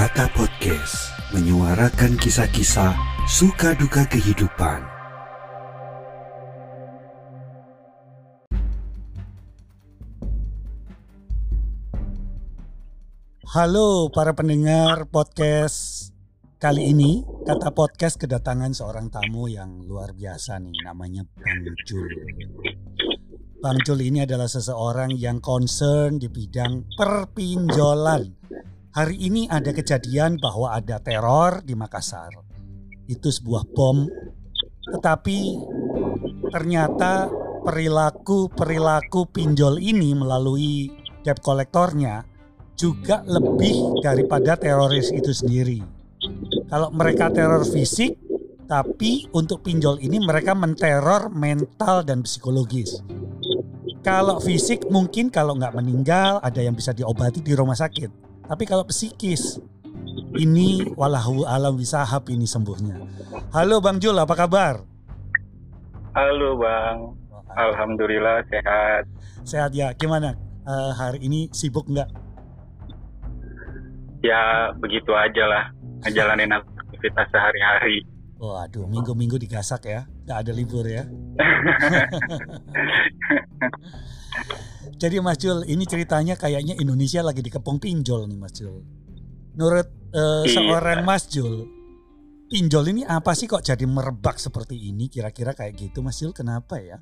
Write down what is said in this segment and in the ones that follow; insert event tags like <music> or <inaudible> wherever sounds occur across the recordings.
Kata Podcast menyuarakan kisah-kisah suka duka kehidupan. Halo para pendengar podcast Kali ini kata podcast kedatangan seorang tamu yang luar biasa nih namanya Bang Jul. Bang Jul ini adalah seseorang yang concern di bidang perpinjolan. Hari ini ada kejadian bahwa ada teror di Makassar. Itu sebuah bom. Tetapi ternyata perilaku-perilaku pinjol ini melalui debt kolektornya juga lebih daripada teroris itu sendiri. Kalau mereka teror fisik, tapi untuk pinjol ini mereka menteror mental dan psikologis. Kalau fisik mungkin kalau nggak meninggal ada yang bisa diobati di rumah sakit. Tapi kalau psikis ini walahu alam wisahab ini sembuhnya. Halo Bang Jul, apa kabar? Halo Bang, Alhamdulillah sehat. Sehat ya, gimana? Uh, hari ini sibuk nggak? Ya begitu aja lah ngejalanin aktivitas sehari-hari. Waduh, minggu-minggu digasak ya, nggak ada libur ya. <laughs> Jadi Mas Jul, ini ceritanya kayaknya Indonesia lagi dikepung pinjol nih Mas Jul. Menurut uh, iya. seorang Mas Jul, pinjol ini apa sih kok jadi merebak seperti ini? Kira-kira kayak gitu Mas Jul, kenapa ya?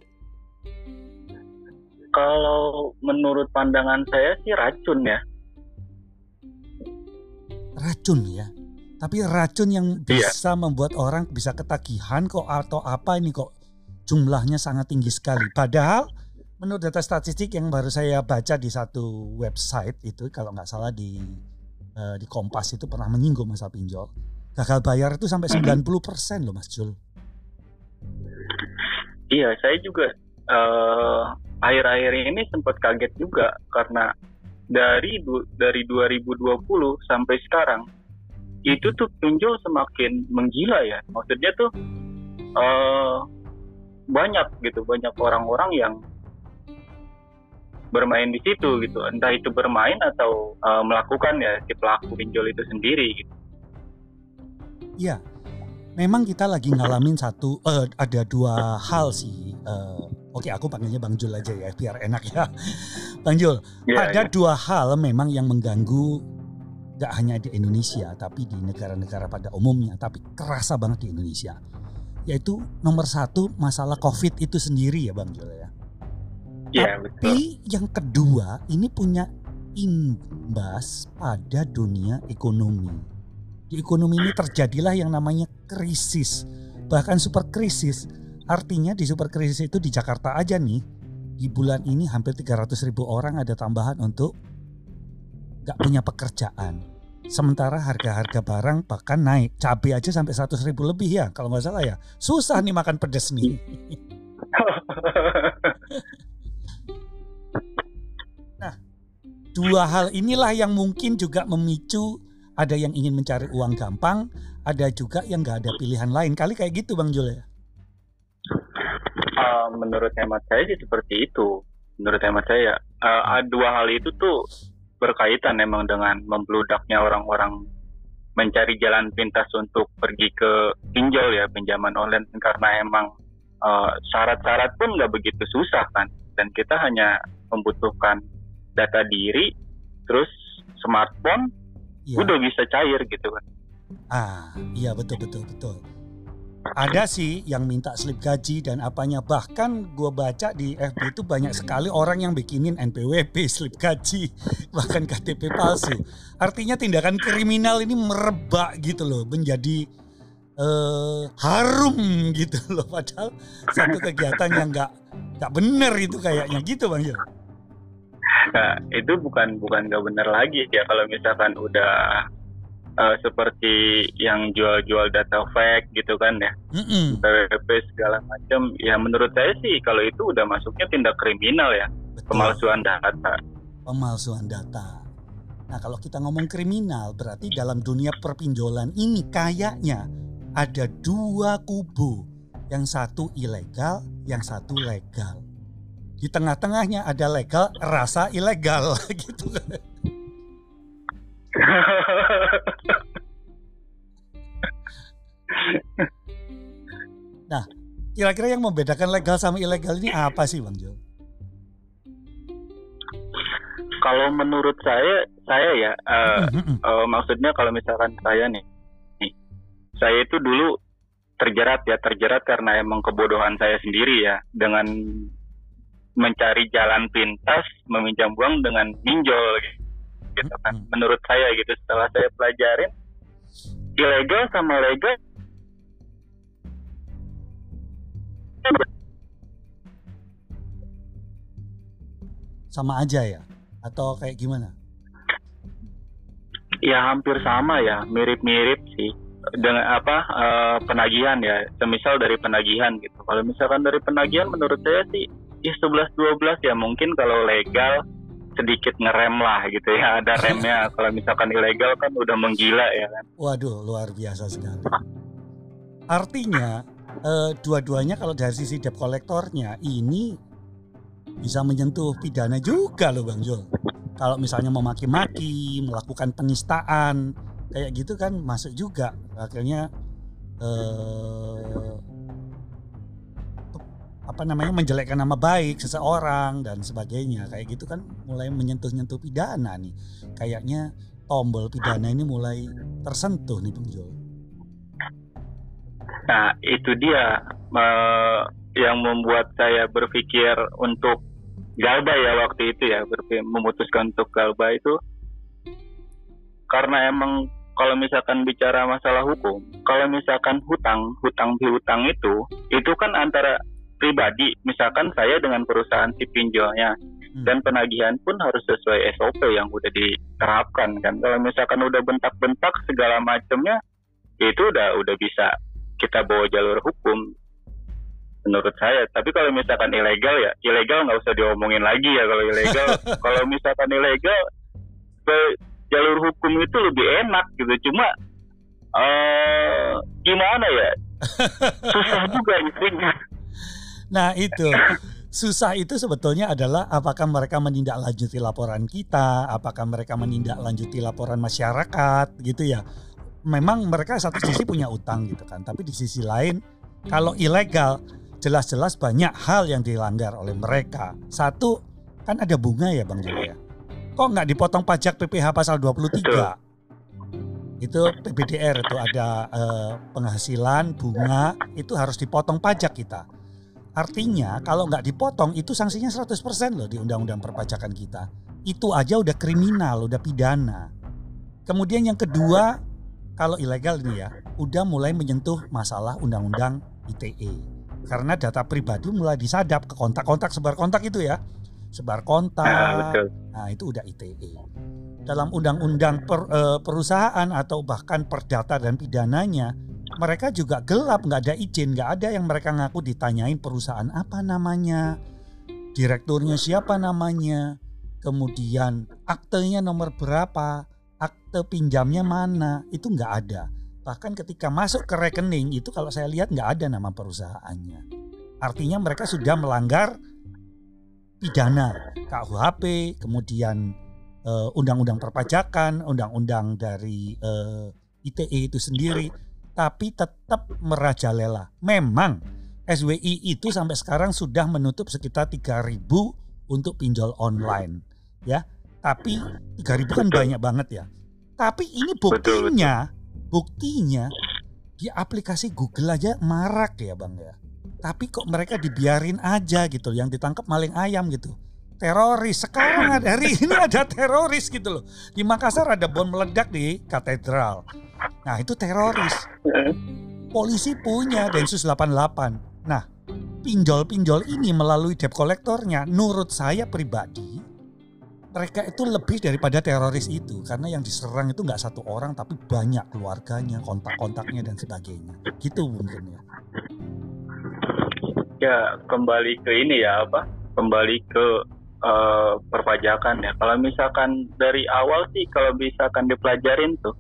Kalau menurut pandangan saya sih racun ya. Racun ya? Tapi racun yang iya. bisa iya. membuat orang bisa ketagihan kok atau apa ini kok jumlahnya sangat tinggi sekali. Padahal menurut data statistik yang baru saya baca di satu website itu kalau nggak salah di uh, di Kompas itu pernah menyinggung masalah pinjol. Gagal bayar itu sampai 90% persen loh Mas Jul. Iya, saya juga uh, akhir-akhir ini sempat kaget juga karena dari dari 2020 sampai sekarang itu tuh pinjol semakin menggila ya maksudnya tuh uh, banyak gitu banyak orang-orang yang bermain di situ gitu. Entah itu bermain atau uh, melakukan ya si pelaku pinjol itu sendiri gitu. Iya. Memang kita lagi ngalamin satu uh, ada dua hal sih uh, oke aku panggilnya Bang Jul aja ya biar enak ya. <laughs> Bang Jul yeah, ada yeah. dua hal memang yang mengganggu gak hanya di Indonesia tapi di negara-negara pada umumnya tapi kerasa banget di Indonesia. Yaitu nomor satu masalah COVID itu sendiri ya Bang Jul ya. Ya, tapi betul. yang kedua ini punya imbas pada dunia ekonomi. Di ekonomi ini terjadilah yang namanya krisis bahkan super krisis. Artinya di super krisis itu di Jakarta aja nih di bulan ini hampir 300 ribu orang ada tambahan untuk gak punya pekerjaan. Sementara harga-harga barang bahkan naik. Cabai aja sampai 100 ribu lebih ya kalau nggak salah ya. Susah nih makan pedas nih. <laughs> dua hal inilah yang mungkin juga memicu ada yang ingin mencari uang gampang, ada juga yang nggak ada pilihan lain. Kali kayak gitu Bang Jul ya? Uh, menurut hemat saya sih seperti itu. Menurut hemat saya, uh, dua hal itu tuh berkaitan memang dengan membludaknya orang-orang mencari jalan pintas untuk pergi ke pinjol ya pinjaman online karena emang uh, syarat-syarat pun nggak begitu susah kan dan kita hanya membutuhkan data diri terus smartphone ya. udah bisa cair gitu kan. Ah iya betul betul betul. Ada sih yang minta slip gaji dan apanya. Bahkan gue baca di FB itu banyak sekali orang yang bikinin NPWP slip gaji <laughs> bahkan KTP palsu. Artinya tindakan kriminal ini merebak gitu loh menjadi uh, harum gitu loh. Padahal satu kegiatan yang nggak nggak bener itu kayaknya. Gitu bang Jo. Nah, itu bukan bukan nggak bener lagi ya kalau misalkan udah uh, seperti yang jual-jual data fake gitu kan ya, mm segala macam. Ya menurut saya sih kalau itu udah masuknya tindak kriminal ya, Betul. pemalsuan data. Pemalsuan data. Nah kalau kita ngomong kriminal berarti dalam dunia perpinjolan ini kayaknya ada dua kubu, yang satu ilegal, yang satu legal. Di tengah-tengahnya ada legal, rasa ilegal <laughs> gitu kan. nah, kira-kira yang membedakan legal sama ilegal ini apa sih, Bang Jo? Kalau menurut saya, saya ya, uh, uh, maksudnya kalau misalkan saya nih, nih, saya itu dulu terjerat ya, terjerat karena emang kebodohan saya sendiri ya, dengan mencari jalan pintas, meminjam uang dengan pinjol gitu kan. Menurut saya gitu, setelah saya pelajarin, ilegal sama legal sama aja ya atau kayak gimana? Ya hampir sama ya, mirip-mirip sih dengan apa uh, penagihan ya. Semisal dari penagihan gitu. Kalau misalkan dari penagihan menurut saya sih ya 11 12 ya mungkin kalau legal sedikit ngerem lah gitu ya ada remnya <laughs> kalau misalkan ilegal kan udah menggila ya kan waduh luar biasa sekali artinya uh, dua-duanya kalau dari sisi debt kolektornya ini bisa menyentuh pidana juga loh Bang Jul. Kalau misalnya memaki-maki, melakukan penistaan, kayak gitu kan masuk juga. Akhirnya eh, apa namanya menjelekkan nama baik seseorang dan sebagainya. Kayak gitu kan mulai menyentuh-nyentuh pidana nih. Kayaknya tombol pidana ini mulai tersentuh nih Bang Jul. Nah, itu dia uh, yang membuat saya berpikir untuk galba ya waktu itu ya memutuskan untuk galba itu karena emang kalau misalkan bicara masalah hukum, kalau misalkan hutang, hutang piutang itu, itu kan antara pribadi, misalkan saya dengan perusahaan si pinjolnya, hmm. dan penagihan pun harus sesuai SOP yang udah diterapkan kan. Kalau misalkan udah bentak-bentak segala macamnya, itu udah udah bisa kita bawa jalur hukum menurut saya. Tapi kalau misalkan ilegal ya ilegal nggak usah diomongin lagi ya kalau ilegal. <laughs> Kalau misalkan ilegal ke jalur hukum itu lebih enak gitu. Cuma uh, gimana ya? <laughs> Susah juga intinya nah itu susah itu sebetulnya adalah apakah mereka menindaklanjuti laporan kita, apakah mereka menindaklanjuti laporan masyarakat gitu ya. Memang mereka satu sisi punya utang gitu kan, tapi di sisi lain kalau ilegal jelas-jelas banyak hal yang dilanggar oleh mereka. Satu, kan ada bunga ya Bang Juli ya. Kok nggak dipotong pajak PPh pasal 23? Itu PBDR itu ada eh, penghasilan bunga itu harus dipotong pajak kita. Artinya kalau nggak dipotong itu sanksinya 100% loh di undang-undang perpajakan kita. Itu aja udah kriminal, udah pidana. Kemudian yang kedua, kalau ilegal ini ya, udah mulai menyentuh masalah undang-undang ITE karena data pribadi mulai disadap ke kontak-kontak sebar kontak itu ya. Sebar kontak. Nah, nah itu udah ITE dalam undang-undang per, e, perusahaan atau bahkan perdata dan pidananya mereka juga gelap nggak ada izin nggak ada yang mereka ngaku ditanyain perusahaan apa namanya direkturnya siapa namanya kemudian aktenya nomor berapa akte pinjamnya mana itu nggak ada Bahkan ketika masuk ke rekening itu kalau saya lihat nggak ada nama perusahaannya. Artinya mereka sudah melanggar pidana KUHP, kemudian uh, undang-undang perpajakan, undang-undang dari uh, eh, ITE itu sendiri, tapi tetap merajalela. Memang SWI itu sampai sekarang sudah menutup sekitar 3000 untuk pinjol online, ya. Tapi 3000 kan banyak banget ya. Tapi ini buktinya Buktinya di aplikasi Google aja marak ya bang ya. Tapi kok mereka dibiarin aja gitu, yang ditangkap maling ayam gitu. Teroris sekarang ada hari ini ada teroris gitu loh. Di Makassar ada bom meledak di katedral. Nah itu teroris. Polisi punya Densus 88. Nah pinjol-pinjol ini melalui debt kolektornya, menurut saya pribadi mereka itu lebih daripada teroris itu karena yang diserang itu nggak satu orang tapi banyak keluarganya, kontak-kontaknya dan sebagainya. Gitu mungkin ya. Ya kembali ke ini ya apa? Kembali ke uh, perpajakan ya. Kalau misalkan dari awal sih kalau misalkan dipelajarin tuh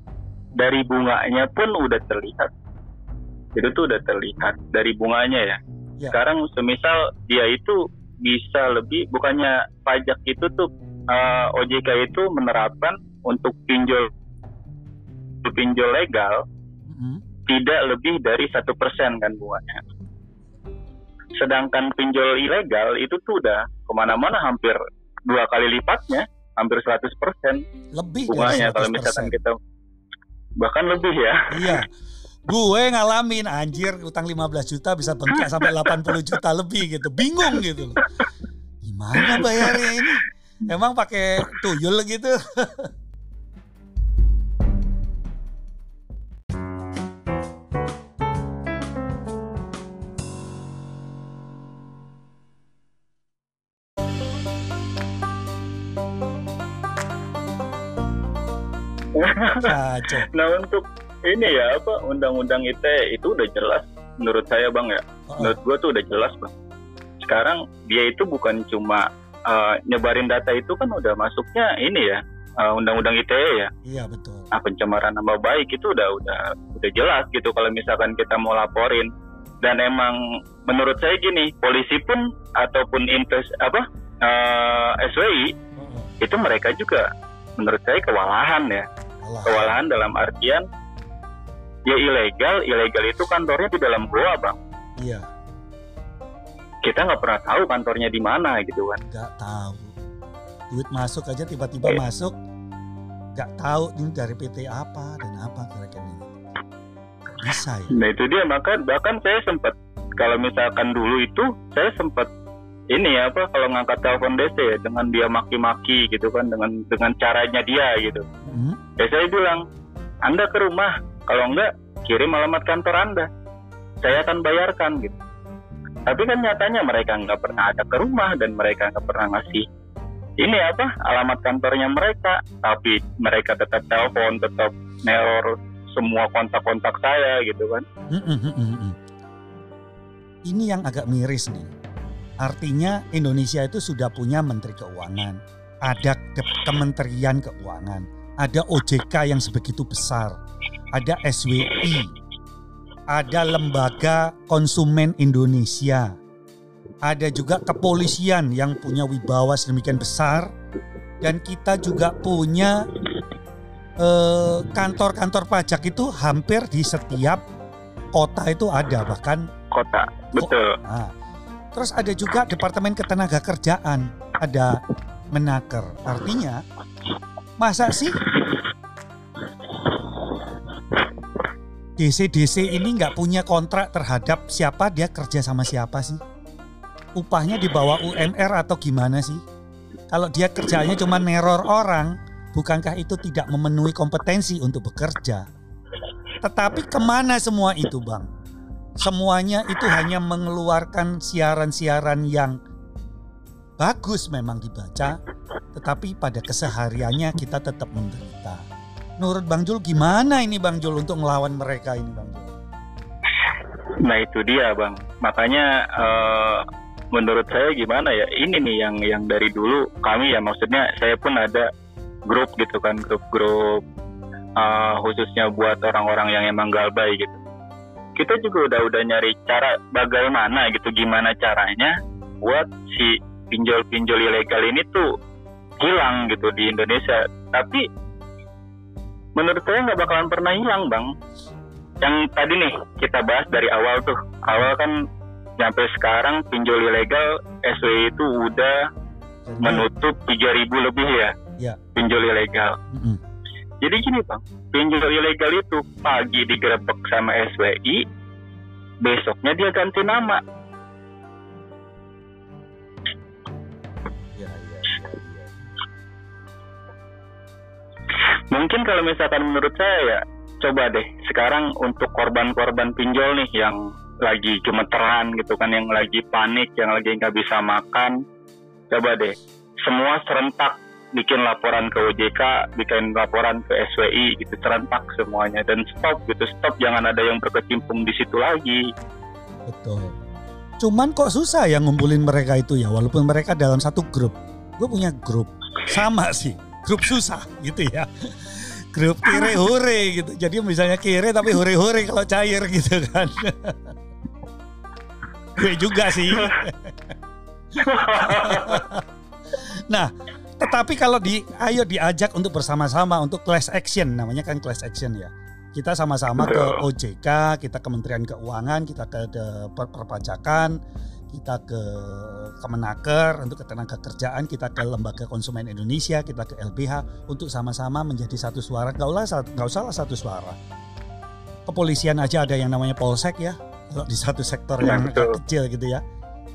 dari bunganya pun udah terlihat. Itu tuh udah terlihat dari bunganya ya. ya. Sekarang semisal dia itu bisa lebih bukannya pajak itu tuh uh, eh, OJK itu menerapkan untuk pinjol pinjol legal Mm-mm. tidak lebih dari satu persen kan bunganya. Sedangkan pinjol ilegal itu tuh udah ke mana-mana hampir dua kali lipatnya, hampir 100 persen Lebih bunganya dari kalau 100%. misalkan kita bahkan lebih ya. Iya. Gue ngalamin anjir utang 15 juta bisa bengkak sampai 80 juta lebih gitu. Bingung gitu. Gimana bayarnya ini? Emang pakai tuyul gitu? <laughs> Kacau. Nah untuk ini ya apa undang-undang ITE itu udah jelas menurut saya bang ya. Oh, Menurut gue tuh udah jelas bang. Sekarang dia itu bukan cuma uh, nyebarin data itu kan udah masuknya ini ya uh, undang-undang ITE ya. Iya betul. Nah, pencemaran nama baik itu udah udah udah jelas gitu kalau misalkan kita mau laporin. Dan emang menurut saya gini polisi pun ataupun invest apa uh, SWI Oh, oh. itu mereka juga menurut saya kewalahan ya Alah. kewalahan dalam artian ya ilegal ilegal itu kantornya di dalam goa bang Iya, kita nggak pernah tahu kantornya di mana gitu kan nggak tahu. Duit masuk aja tiba-tiba Iya. masuk. Nggak tahu ini dari PT apa dan apa ke rekening. Bisa ya? nah itu dia maka bahkan saya sempat kalau misalkan dulu itu saya sempat ini ya apa kalau ngangkat telepon DC ya dengan dia maki-maki gitu kan dengan dengan caranya dia gitu Hmm? ya saya bilang anda ke rumah kalau enggak kirim alamat kantor anda saya akan bayarkan gitu tapi kan nyatanya mereka nggak pernah ada ke rumah dan mereka nggak pernah ngasih ini apa alamat kantornya mereka tapi mereka tetap telepon tetap neror semua kontak-kontak saya gitu kan Mm, mm, mm, mm, mm. Ini yang agak miris nih. Artinya Indonesia itu sudah punya Menteri Keuangan, ada Ke- Kementerian Keuangan, ada OJK yang sebegitu besar, ada SWI, ada Lembaga Konsumen Indonesia, ada juga kepolisian yang punya wibawa sedemikian besar, dan kita juga punya eh, kantor-kantor pajak itu hampir di setiap kota itu ada bahkan kota betul. Nah, terus ada juga Departemen Ketenaga Kerjaan, ada Menaker. Artinya, masa sih DC-DC ini nggak punya kontrak terhadap siapa dia kerja sama siapa sih? Upahnya di bawah UMR atau gimana sih? Kalau dia kerjanya cuma neror orang, bukankah itu tidak memenuhi kompetensi untuk bekerja? Tetapi ke mana semua itu bang? Semuanya itu hanya mengeluarkan siaran-siaran yang bagus memang dibaca, tetapi pada kesehariannya kita tetap menderita. Menurut Bang Jul gimana ini Bang Jul untuk melawan mereka ini Bang Jul? Nah itu dia bang. Makanya eh, menurut saya gimana ya ini nih yang yang dari dulu kami ya maksudnya saya pun ada grup gitu kan grup-grup eh, khususnya buat orang-orang yang emang galbay gitu. Kita juga udah udah nyari cara bagaimana gitu gimana caranya buat si pinjol-pinjol ilegal ini tuh hilang gitu di Indonesia. Tapi menurut saya nggak bakalan pernah hilang bang yang tadi nih kita bahas dari awal tuh awal kan sampai sekarang pinjol ilegal SW itu udah Jadi, menutup 3000 lebih ya Ya. pinjol ilegal mm-mm. jadi gini bang pinjol ilegal itu pagi digerebek sama SWI besoknya dia ganti nama. Ya, ya, ya, mungkin kalau misalkan menurut saya ya coba deh sekarang untuk korban-korban pinjol nih yang lagi gemeteran gitu kan yang lagi panik yang lagi nggak bisa makan coba deh. Semua serentak bikin laporan ke OJK bikin laporan ke SWI gitu serentak semuanya dan stop gitu stop jangan ada yang berkecimpung di situ lagi Betul. Cuman kok susah ya ngumpulin mereka itu ya walaupun mereka dalam satu grup. Gue punya grup sama sih. Grup susah gitu ya. Grup kire hore gitu. Jadi misalnya kire tapi hore hore kalau cair gitu kan. Gue juga sih. <laughs> nah, Tetapi kalau di ayo diajak untuk bersama-sama untuk class action namanya kan class action ya. Kita sama-sama ke. OJK, kita Kementerian Keuangan, kita ke per- perpajakan, kita ke Kemenaker untuk ketenaga kerjaan, kita ke Lembaga Konsumen Indonesia, kita ke LBH untuk sama-sama menjadi satu suara. Gak usah nggak usah satu suara. Kepolisian aja ada yang namanya polsek ya. Kalau di satu sektor Ya, yang kecil gitu ya.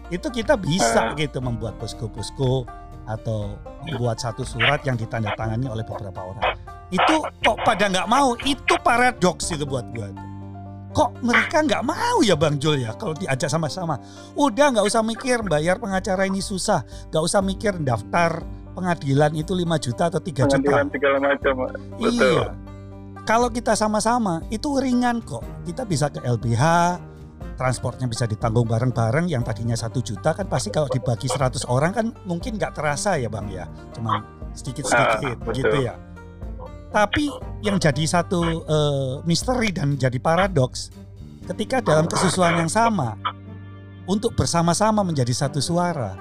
Itu kita bisa Ah. gitu membuat posko-posko atau membuat satu surat yang ditandatangani oleh beberapa orang. Itu kok pada nggak mau? Itu paradoks itu buat gua. Kok mereka nggak mau ya Bang Jul ya kalau diajak sama-sama? Udah nggak usah mikir bayar pengacara ini susah, nggak usah mikir daftar pengadilan itu 5 juta atau 3 juta. Pengadilan segala macam. Betul. Iya. Kalau kita sama-sama itu ringan kok. Kita bisa ke LBH, transportnya bisa ditanggung bareng-bareng. Yang tadinya satu juta kan pasti kalau dibagi 100 orang kan mungkin nggak terasa ya bang ya. Cuma sedikit-sedikit Ah, betul. gitu ya. Tapi yang jadi satu eh, misteri dan jadi paradoks ketika dalam kesusuan yang sama untuk bersama-sama menjadi satu suara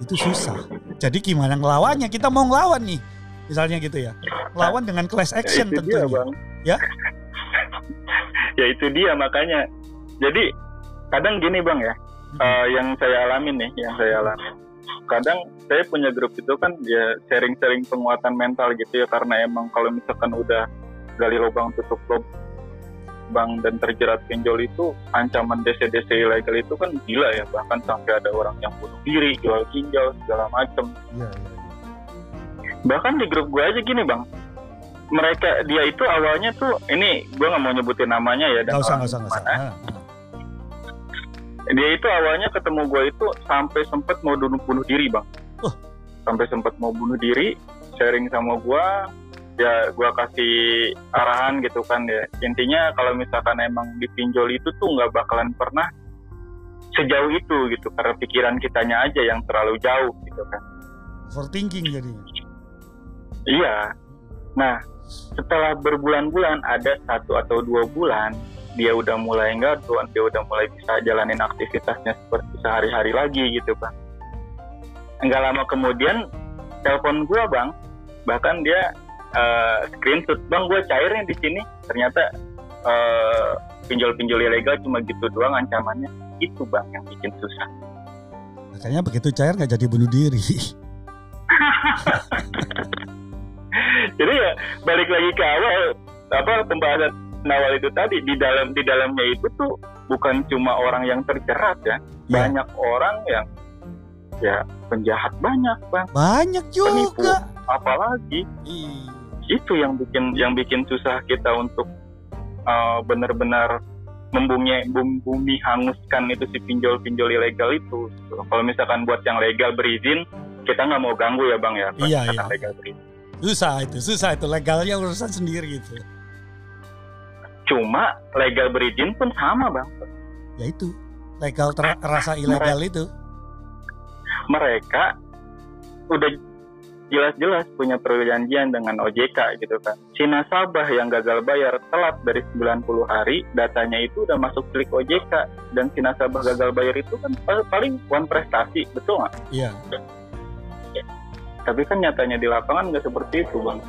itu susah. Jadi gimana ngelawannya? Kita mau ngelawan nih, misalnya gitu ya. Lawan dengan class action ya itu dia tentunya. bang. Ya? ya itu dia makanya. Jadi kadang gini bang ya, eh, yang saya alamin nih, yang saya alamin. Kadang saya punya grup itu kan ya sharing-sharing penguatan mental gitu ya karena emang kalau misalkan udah gali lubang tutup lubang dan terjerat pinjol itu ancaman DC-DC ilegal itu kan gila ya. Bahkan sampai ada orang yang bunuh diri jual ginjal segala macem. Iya, iya, bahkan di grup gue aja gini bang. Mereka dia itu awalnya tuh ini gue nggak mau nyebutin namanya ya dan Nggak usah, nggak usah, nggak usah. Dia itu awalnya ketemu gue itu sampai sempet mau bunuh bunuh diri bang Wah. sampai sempet mau bunuh diri sharing sama gue ya gue kasih arahan gitu kan ya intinya kalau misalkan emang dipinjol itu tuh nggak bakalan pernah sejauh itu gitu karena pikiran kitanya aja yang terlalu jauh gitu kan Overthinking jadi. Iya. Nah, setelah berbulan-bulan ada satu atau dua bulan dia udah mulai nggak doan, dia udah mulai bisa jalanin aktivitasnya seperti sehari-hari lagi gitu bang. Enggak lama kemudian telepon gua bang, bahkan dia eh, screenshot bang gua cairnya di sini ternyata eh, pinjol-pinjol ilegal cuma gitu doang ancamannya itu bang yang bikin susah. Makanya begitu cair nggak jadi bunuh diri. <laughs> Jadi ya balik lagi ke awal apa pembahasan awal itu tadi di dalam di dalamnya itu tuh bukan cuma orang yang terjerat ya, Iya. banyak orang yang ya penjahat banyak bang, Banyak penipu juga. apalagi Ih, itu yang bikin yang bikin susah kita untuk uh, benar-benar membumi membumi hanguskan itu si pinjol-pinjol ilegal itu. Kalau misalkan buat yang legal berizin kita nggak mau ganggu ya bang ya. Iya, iya. Legal berizin. Susah itu, susah itu legalnya urusan sendiri gitu. Cuma legal berizin pun sama bang. Ya itu legal ter- rasa ilegal itu. mereka udah jelas-jelas punya perjanjian dengan OJK gitu kan. Si nasabah yang gagal bayar telat dari 90 hari, datanya itu udah masuk klik OJK dan si nasabah gagal bayar itu kan pal- paling one prestasi, betul nggak? Iya, Tapi kan nyatanya di lapangan nggak seperti itu bang.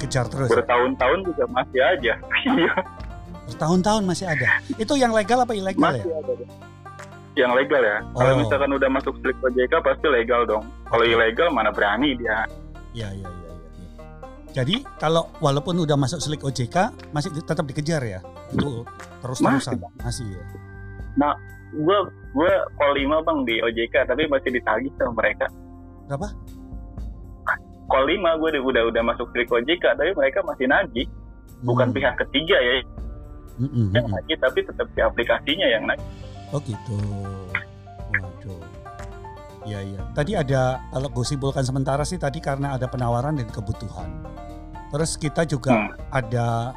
kejar terus. Bertahun-tahun juga masih aja. <laughs> Iya, Bertahun-tahun masih ada. Itu yang legal apa ilegal ya? masih ada. Bang. Yang legal ya. Kalau Oh. misalkan udah masuk klik OJK pasti legal dong. Kalau ilegal mana berani dia. Iya, iya, iya. iya. Jadi kalau walaupun udah masuk selik OJK masih tetap dikejar ya? Itu terus-terusan masih ya. gue gue call 5 bang di OJK tapi masih ditagih sama mereka Berapa? call 5 gue udah udah masuk klik OJK tapi mereka masih nagih bukan Hmm. pihak ketiga ya Mm, mm, yang nagih tapi tetap di aplikasinya yang nagih Oh gitu. Waduh. Iya iya. Tadi ada kalau gue simpulkan sementara sih tadi karena ada penawaran dan kebutuhan. Terus kita juga Hmm. ada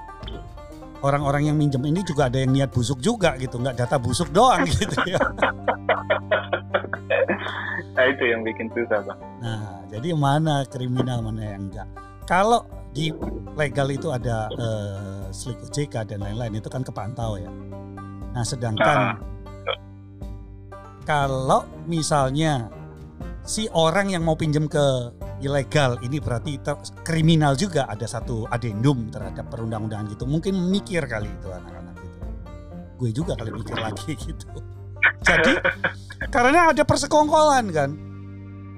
orang-orang yang minjem ini juga ada yang niat busuk juga gitu, nggak data busuk doang <laughs> gitu ya. nah itu yang bikin susah bang Nah, jadi mana kriminal mana yang enggak. Kalau di legal itu ada eh, slik OJK dan lain-lain itu kan kepantau ya. Nah, sedangkan kalau misalnya si orang yang mau pinjam ke ilegal ini berarti ter- kriminal juga ada satu adendum terhadap perundang-undangan gitu. Mungkin mikir kali itu anak-anak itu gue juga kali mikir lagi <laughs> gitu. Jadi karena ada persekongkolan kan.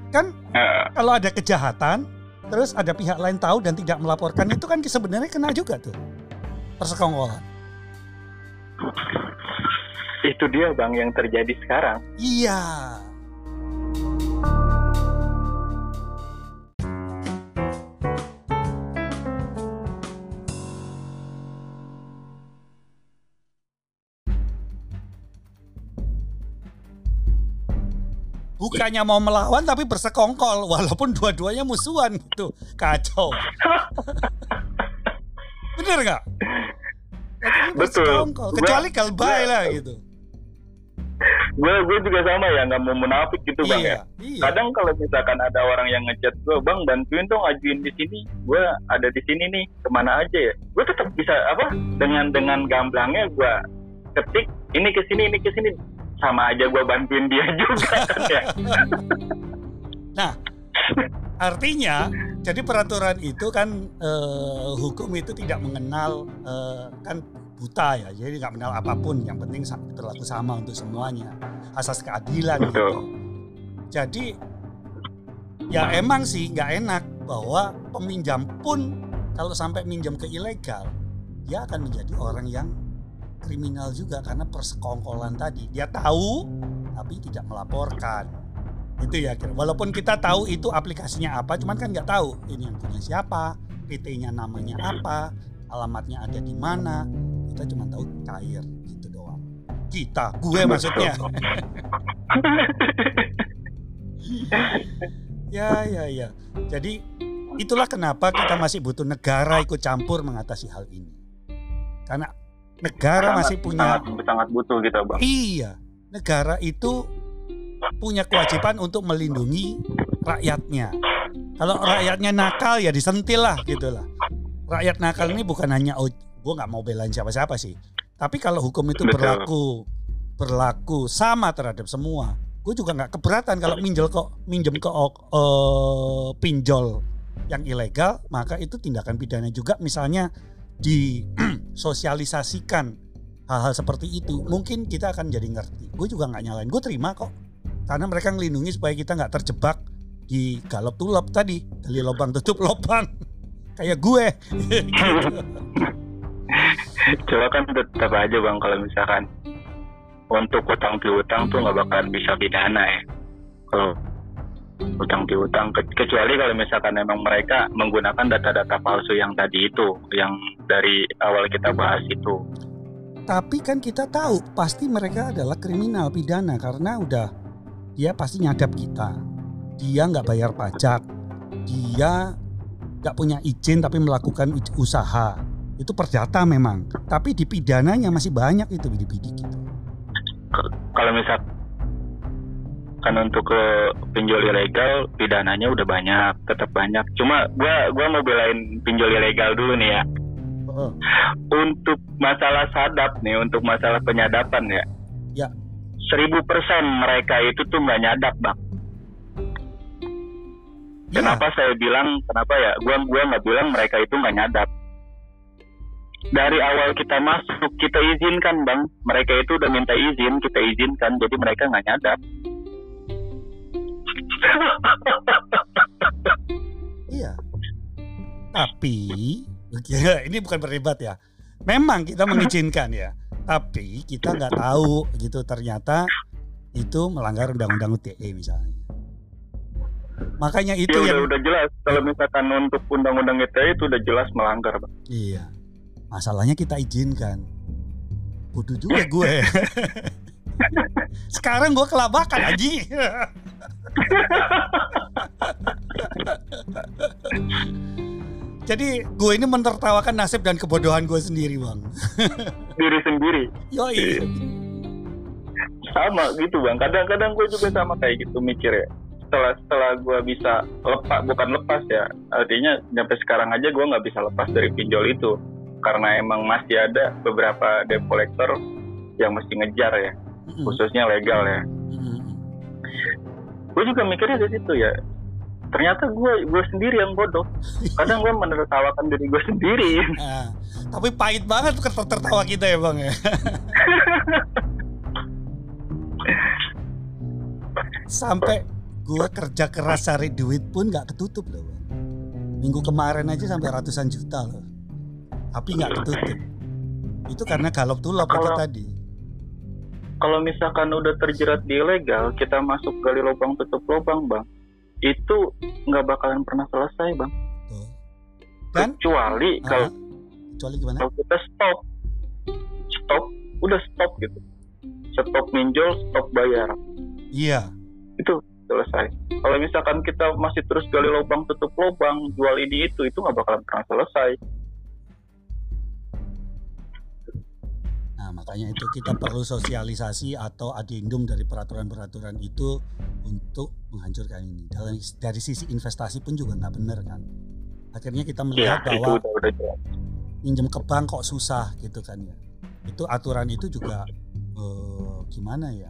Kan Nah, kalau ada kejahatan terus ada pihak lain tahu dan tidak melaporkan itu kan sebenarnya kena juga tuh. Persekongkolan itu dia bang yang terjadi sekarang. iya Bukannya mau melawan tapi bersekongkol walaupun dua-duanya musuhan gitu. Kacau. <laughs> Bener nggak? Betul. Kecuali kalbai lah gitu. Gue gue juga sama ya nggak mau munafik gitu bang ya. iya, iya. Kadang kalau misalkan ada orang yang ngechat gue, bang bantuin dong ajuin di sini, gue ada di sini nih, ke mana aja ya? Gue tetap bisa apa? Dengan dengan gamblangnya gue ketik ini ke sini ini ke sini sama aja gue bantuin dia <laughs> juga kan ya. Artinya, jadi peraturan itu kan eh, hukum itu tidak mengenal eh, kan buta ya, jadi nggak mengenal apa pun. Yang penting berlaku sama untuk semuanya, asas keadilan Betul. gitu. Jadi ya emang sih nggak enak bahwa peminjam pun kalau sampai minjam ke ilegal, dia akan menjadi orang yang kriminal juga karena persekongkolan tadi. Dia tahu tapi tidak melaporkan. Itu ya kira walaupun kita tahu itu aplikasinya apa cuman kan nggak tahu ini yang punya siapa PT-nya namanya apa alamatnya ada di mana. Kita cuma tahu cair gitu doang. Kita gue maksudnya. <laughs> Ya ya ya. Jadi itulah kenapa kita masih butuh negara ikut campur mengatasi hal ini. Karena negara Sangat- masih punya sangat, sangat butuh gitu bang. Iya, negara itu punya kewajiban untuk melindungi rakyatnya. Kalau rakyatnya nakal ya disentil lah gitu lah. Rakyat nakal ini bukan hanya oh, gue nggak mau belain siapa-siapa sih. Tapi kalau hukum itu Betul. berlaku berlaku sama terhadap semua, gue juga nggak keberatan kalau minjol kok minjem ke eh, pinjol yang ilegal, maka itu tindakan pidana juga. Misalnya disosialisasikan hal-hal seperti itu mungkin kita akan jadi ngerti gue juga nggak nyalain gue terima kok karena mereka ngelindungi supaya kita nggak terjebak di galop tulap tadi gali lubang tutup lubang <laughs> kayak gue. <laughs> Coba kan tetap aja bang kalau misalkan untuk utang piutang tuh nggak bakalan bisa pidana ya. Kalau utang piutang Ke- kecuali kalau misalkan memang mereka menggunakan data-data palsu yang tadi itu, yang dari awal kita bahas itu. tapi kan kita tahu pasti mereka adalah kriminal pidana karena udah dia pasti nyadap kita dia nggak bayar pajak dia nggak punya izin tapi melakukan usaha itu perdata memang tapi di pidananya masih banyak itu bidik-bidik gitu. Kalau misal kan untuk ke pinjol ilegal pidananya udah banyak, tetap banyak. Cuma gua gua mau belain pinjol ilegal dulu nih ya. Untuk masalah sadap nih, untuk masalah penyadapan ya. Ya. Seribu persen mereka itu tuh nggak nyadap bang. Iya. Kenapa saya bilang kenapa ya? Gua gua nggak bilang mereka itu nggak nyadap. Dari awal kita masuk kita izinkan bang, mereka itu udah minta izin kita izinkan, jadi mereka nggak nyadap. Iya. Tapi <laughs> ini bukan berdebat ya. Memang kita mengizinkan ya. Tapi kita nggak tahu gitu ternyata itu melanggar undang-undang UTE misalnya. Makanya itu ya yang udah jelas kalau misalkan untuk undang-undang ITE itu udah jelas melanggar bang. iya. Masalahnya kita izinkan. Bodoh juga gue. <laughs> Sekarang gue kelabakan anjing. <laughs> Jadi gue ini menertawakan nasib dan kebodohan gue sendiri bang. <laughs> Diri sendiri Yoi. sama gitu bang. Kadang-kadang gue juga sama kayak gitu mikir ya. Setelah setelah gue bisa lepas bukan lepas ya. Artinya sampai sekarang aja gue nggak bisa lepas dari pinjol itu karena emang masih ada beberapa debt collector yang mesti ngejar ya, khususnya legal ya. Gue juga mikirnya dari situ ya ternyata gue gue sendiri yang bodoh kadang gue menertawakan diri gue sendiri Nah, tapi pahit banget ter- tertawa kita ya bang ya. <laughs> Sampai gue kerja keras cari duit pun nggak ketutup loh bang. Minggu kemarin aja sampai ratusan juta loh. Tapi nggak ketutup. Itu karena galop itu Kalau- tadi. kalau misalkan udah terjerat di ilegal kita masuk gali lubang tutup lubang bang itu nggak bakalan pernah selesai bang Tuh. Kan? kecuali Ah, kalau kecuali gimana? kalau kita stop stop udah stop gitu stop minjol stop bayar Iya. itu selesai kalau misalkan kita masih terus gali lubang tutup lubang jual ini itu itu nggak bakalan pernah selesai makanya itu kita perlu sosialisasi atau adendum dari peraturan-peraturan itu untuk menghancurkan ini. Dari, dari sisi investasi pun juga nggak benar kan. Akhirnya kita ya melihat itu bahwa udah udah jelas minjem ke bank kok susah gitu kan ya. Itu aturan itu juga eh, gimana ya?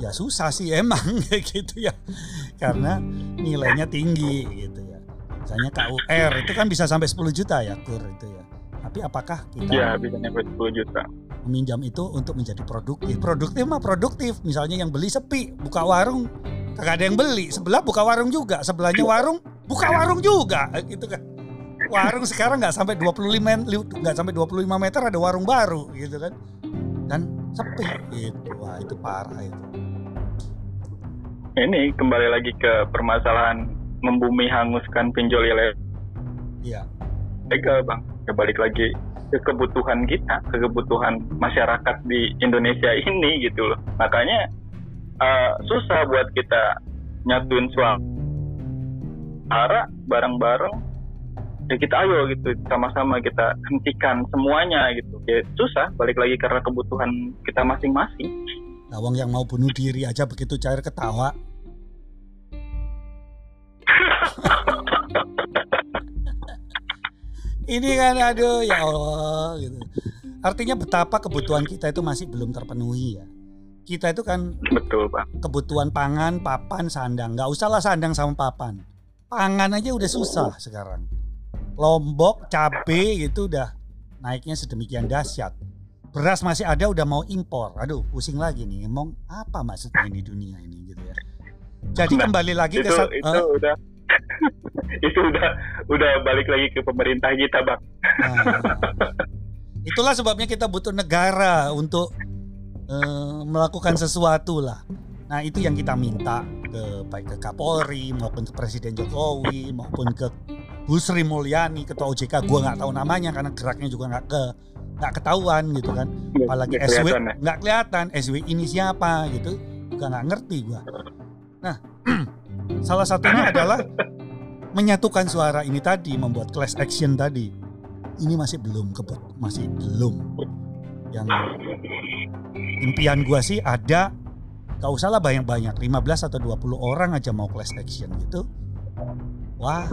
Ya susah sih emang <laughs> gitu ya. Karena nilainya tinggi gitu ya. Misalnya KUR itu kan bisa sampai 10 juta ya KUR itu ya. Tapi apakah kita ya bisa nyampe 10 juta meminjam itu untuk menjadi produktif. Produktif mah produktif. Misalnya yang beli sepi, buka warung kagak ada yang beli. Sebelah buka warung juga, sebelahnya warung buka warung juga, gitu kan. Warung sekarang nggak sampai 25 men- li- nggak sampai 25 meter ada warung baru gitu kan. Dan sepi itu. Wah, itu parah itu. ini kembali lagi ke permasalahan membumi hanguskan pinjol ilegal Iya. legal bang ya balik lagi ke kebutuhan kita ke kebutuhan masyarakat di Indonesia ini gitu loh. Makanya eh, susah buat kita nyatuin suara bareng-bareng. Ya kita ayo gitu sama-sama kita hentikan semuanya gitu. Ya susah balik lagi karena kebutuhan kita masing-masing. Lawang yang mau bunuh diri aja begitu cair ketawa. <laughs> Ini kan aduh ya Allah gitu. Artinya betapa kebutuhan kita itu masih belum terpenuhi ya. Kita itu kan betul bang kebutuhan pangan, papan, sandang. Nggak usahlah sandang sama papan. Pangan aja udah susah sekarang. Lombok, cabe gitu udah naiknya sedemikian dahsyat. Beras masih ada udah mau impor. Aduh, pusing lagi nih. Ngomong apa maksudnya ini dunia ini gitu ya. Jadi Nah, kembali lagi itu ke itu eh, udah <laughs> <laughs> itu udah udah balik lagi ke pemerintah kita bang Nah, itulah sebabnya kita butuh negara untuk eh, melakukan sesuatu lah. Nah itu yang kita minta ke baik ke Kapolri maupun ke Presiden Jokowi maupun ke Bu Sri Mulyani Ketua OJK. Gua nggak tahu namanya karena geraknya juga nggak ke nggak ketahuan gitu kan. Apalagi Nggak SW ya. nggak kelihatan SW ini siapa gitu juga nggak ngerti gua. Nah <clears throat> salah satunya <laughs> adalah menyatukan suara ini tadi membuat class action tadi ini masih belum kebet masih belum. Yang impian gua sih ada gak usah lah banyak-banyak 15 atau 20 orang aja mau class action gitu. Wah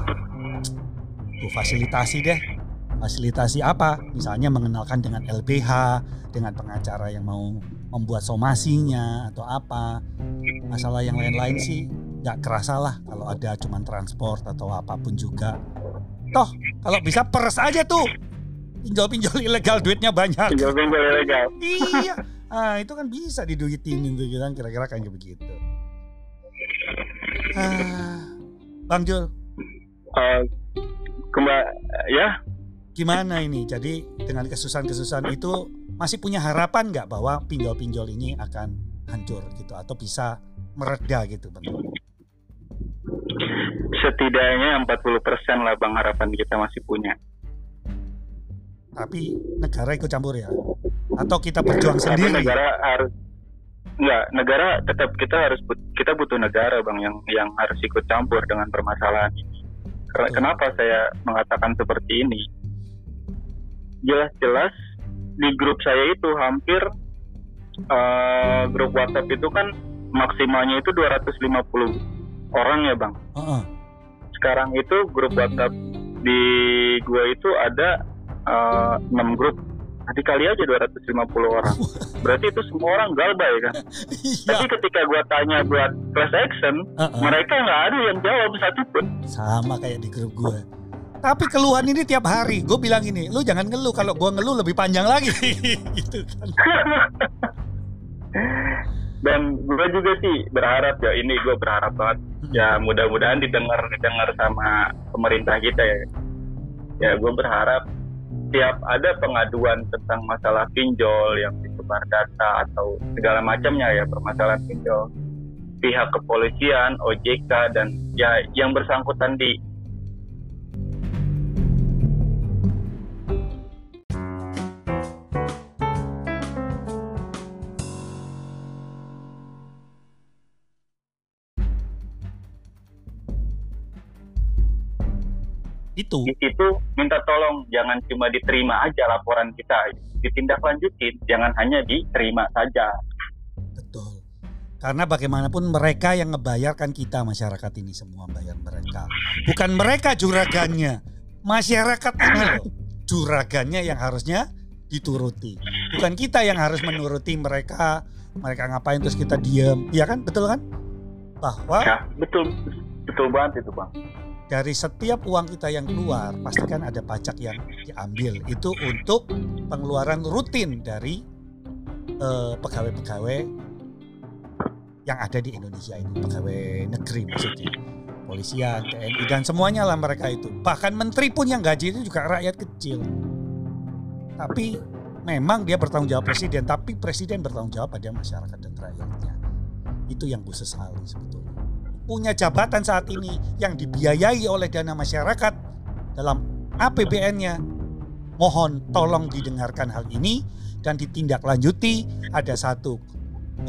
tuh fasilitasi deh. Fasilitasi apa? Misalnya mengenalkan dengan LBH dengan pengacara yang mau membuat somasinya atau apa. Masalah yang lain-lain sih nggak kerasa lah kalau ada cuman transport atau apa pun juga. Toh kalau bisa pers aja tuh. Pinjol-pinjol ilegal duitnya banyak. Pinjol-pinjol ilegal. Iya. Ah itu kan bisa diduitin gitu kan kira-kira kayak begitu. Ah, bang Jul. Eh, kembali ya? Gimana ini? Jadi dengan kesusahan-kesusahan itu masih punya harapan nggak bahwa pinjol-pinjol ini akan hancur gitu atau bisa mereda gitu bang setidaknya 40% lah bang harapan kita masih punya tapi negara ikut campur ya atau kita berjuang tapi sendiri negara harus Enggak, negara tetap kita harus kita butuh negara bang yang yang harus ikut campur dengan permasalahan ini. Betul. kenapa saya mengatakan seperti ini? Jelas-jelas di grup saya itu hampir eh, grup WhatsApp itu kan maksimalnya itu 250 orang ya bang. Heeh. Sekarang itu grup WhatsApp di gua itu ada eh, 6 grup dikali aja 250 orang. <laughs> Berarti itu semua orang galbay kan. Tapi Iya. ketika gua tanya buat class action, Uh-uh. mereka nggak ada yang jawab satupun. Sama kayak di grup gue. Tapi keluhan ini tiap hari. Gue bilang ini, lu jangan ngeluh. Kalau gue ngeluh lebih panjang lagi. <laughs> gitu kan. <laughs> Dan gue juga sih berharap ya ini gue berharap banget. Ya mudah-mudahan didengar didengar sama pemerintah kita ya. Ya gue berharap tiap ada pengaduan tentang masalah pinjol yang disebar data atau segala macamnya ya permasalahan pinjol. Pihak kepolisian, OJK dan ya yang bersangkutan di Itu. di situ minta tolong jangan cuma diterima aja laporan kita ditindaklanjutin jangan hanya diterima saja Betul. Karena bagaimanapun mereka yang ngebayarkan kita masyarakat ini semua bayar mereka. Bukan mereka juragannya. Masyarakat ini loh juragannya yang harusnya dituruti. Bukan kita yang harus menuruti mereka. Mereka ngapain terus kita diem. Iya kan? Betul kan? Bahwa ya betul betul banget itu bang dari setiap uang kita yang keluar pastikan ada pajak yang diambil. Itu untuk pengeluaran rutin dari eh, pegawai-pegawai yang ada di Indonesia ini pegawai negeri maksudnya. Polisian TNI dan semuanya lah mereka itu. Bahkan menteri pun yang gaji itu juga rakyat kecil. Tapi memang dia bertanggung jawab presiden tapi presiden bertanggung jawab pada masyarakat dan rakyatnya. Itu yang gue sesali sebetulnya punya jabatan saat ini yang dibiayai oleh dana masyarakat dalam APBN-nya. Mohon tolong didengarkan hal ini dan ditindaklanjuti. Ada satu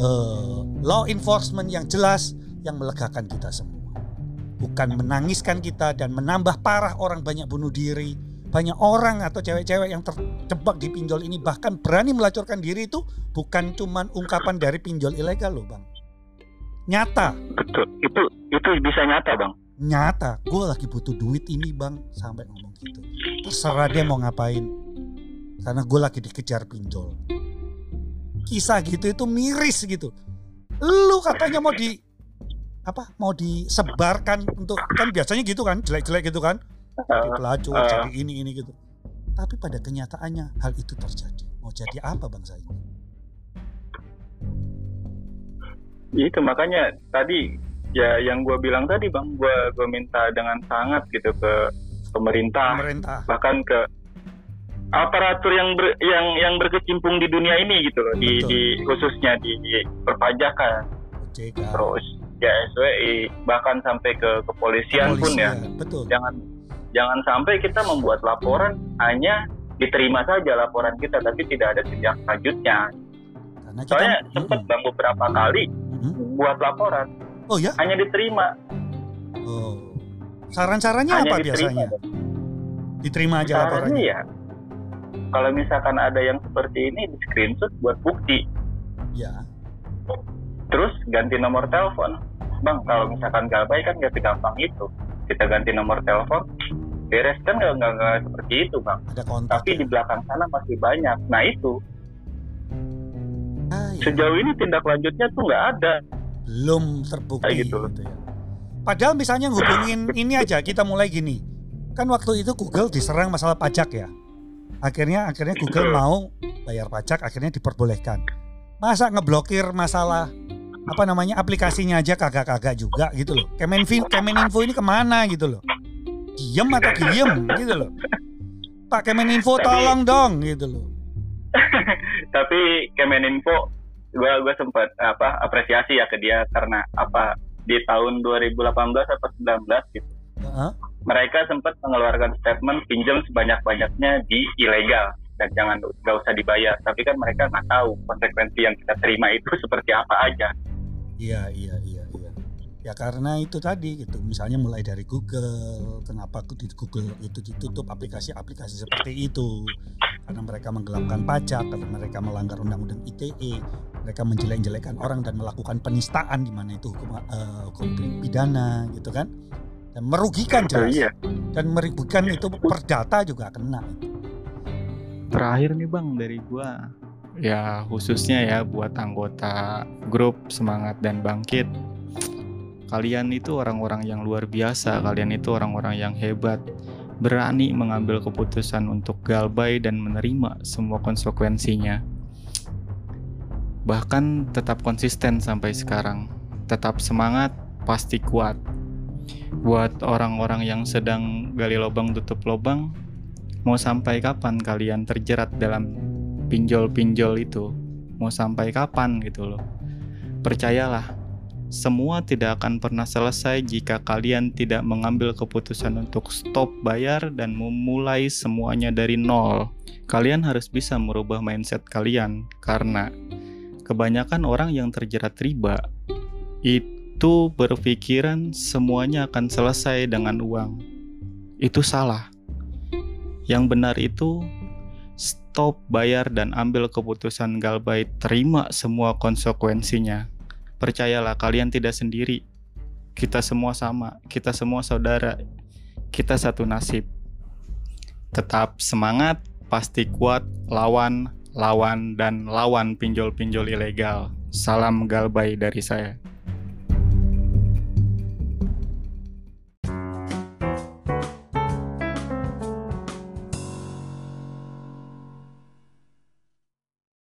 eh, law enforcement yang jelas yang melegakan kita semua. Bukan menangiskan kita dan menambah parah orang banyak bunuh diri. Banyak orang atau cewek-cewek yang terjebak di pinjol ini bahkan berani melacurkan diri itu bukan cuman ungkapan dari pinjol ilegal loh bang. Nyata, betul. Itu itu bisa nyata bang. Nyata. Gue lagi butuh duit ini bang. Sampai ngomong gitu. Terserah dia mau ngapain. Karena gue lagi dikejar pinjol. Kisah gitu itu miris gitu. Lu katanya mau di apa mau disebarkan untuk kan biasanya gitu kan jelek-jelek gitu kan. Jadi Eh, pelacur jadi ini ini gitu. Tapi pada kenyataannya hal itu terjadi. Mau jadi apa bangsa ini itu makanya tadi ya yang gue bilang tadi bang gue gue minta dengan sangat gitu ke pemerintah pemerintah. bahkan ke aparatur yang ber, yang yang berkecimpung di dunia ini gitu loh di, di khususnya di, di perpajakan. OJK. Terus ya SWI bahkan sampai ke kepolisian pun ya. Betul. Jangan jangan sampai kita membuat laporan hanya diterima saja laporan kita tapi tidak ada tindak lanjutnya. Soalnya sempat bang beberapa kali Mm-mm. buat laporan oh ya hanya diterima Oh. Saran-sarannya apa diterima biasanya? Diterima aja Caranya laporannya. ya kalau misalkan ada yang seperti ini di screenshot buat bukti Ya. terus ganti nomor telepon bang kalau misalkan galbay kan gak segampang itu kita ganti nomor telepon beres kan nggak seperti itu bang Ada kontak. tapi ya. di belakang sana masih banyak nah itu Ah, ya. sejauh ini tindak lanjutnya tuh nggak ada belum terbukti Kayak gitu. gitu ya. Padahal misalnya hubungin <laughs> ini aja kita mulai gini. Kan waktu itu Google diserang masalah pajak ya. Akhirnya akhirnya Google mau bayar pajak akhirnya diperbolehkan. Masa ngeblokir masalah apa namanya aplikasinya aja kagak-kagak juga gitu loh. Kemenfo Kemeninfo ini ke mana gitu loh. Diem atau diem gitu loh. Pak Kemeninfo tolong dong gitu loh. <laughs> tapi Kemeninfo gua gua sempat apa apresiasi ya ke dia karena apa di tahun 2018 atau 19 gitu Heeh. mereka sempat mengeluarkan statement pinjam sebanyak-banyaknya di ilegal dan jangan nggak usah dibayar tapi kan mereka nggak tahu konsekuensi yang kita terima itu <laughs> seperti apa aja iya, iya, iya. Ya karena itu tadi gitu. Misalnya mulai dari Google, kenapa di Google itu ditutup aplikasi-aplikasi seperti itu? Karena mereka menggelapkan pajak, karena mereka melanggar undang-undang ITE, mereka menjelek-jelekan orang dan melakukan penistaan di mana itu hukum, eh, hukum pidana gitu kan? Dan merugikan Oh, jelas. iya Dan merugikan itu perdata juga kena. terakhir nih bang dari gua ya khususnya ya buat anggota grup semangat dan bangkit kalian itu orang-orang yang luar biasa. Kalian itu orang-orang yang hebat. Berani mengambil keputusan untuk galbay dan menerima semua konsekuensinya. Bahkan tetap konsisten sampai sekarang. Tetap semangat pasti kuat. Buat orang-orang yang sedang gali lubang tutup lubang mau sampai kapan kalian terjerat dalam pinjol-pinjol itu? Mau sampai kapan gitu loh? Percayalah semua tidak akan pernah selesai jika kalian tidak mengambil keputusan untuk stop bayar dan memulai semuanya dari nol. Kalian harus bisa merubah mindset kalian karena kebanyakan orang yang terjerat riba itu berpikiran semuanya akan selesai dengan uang. Itu salah. Yang benar itu stop bayar dan ambil keputusan galbay terima semua konsekuensinya. Percayalah kalian tidak sendiri. Kita semua sama, kita semua saudara. Kita satu nasib. Tetap semangat, pasti kuat, lawan, lawan dan lawan pinjol-pinjol ilegal. Salam galbay dari saya.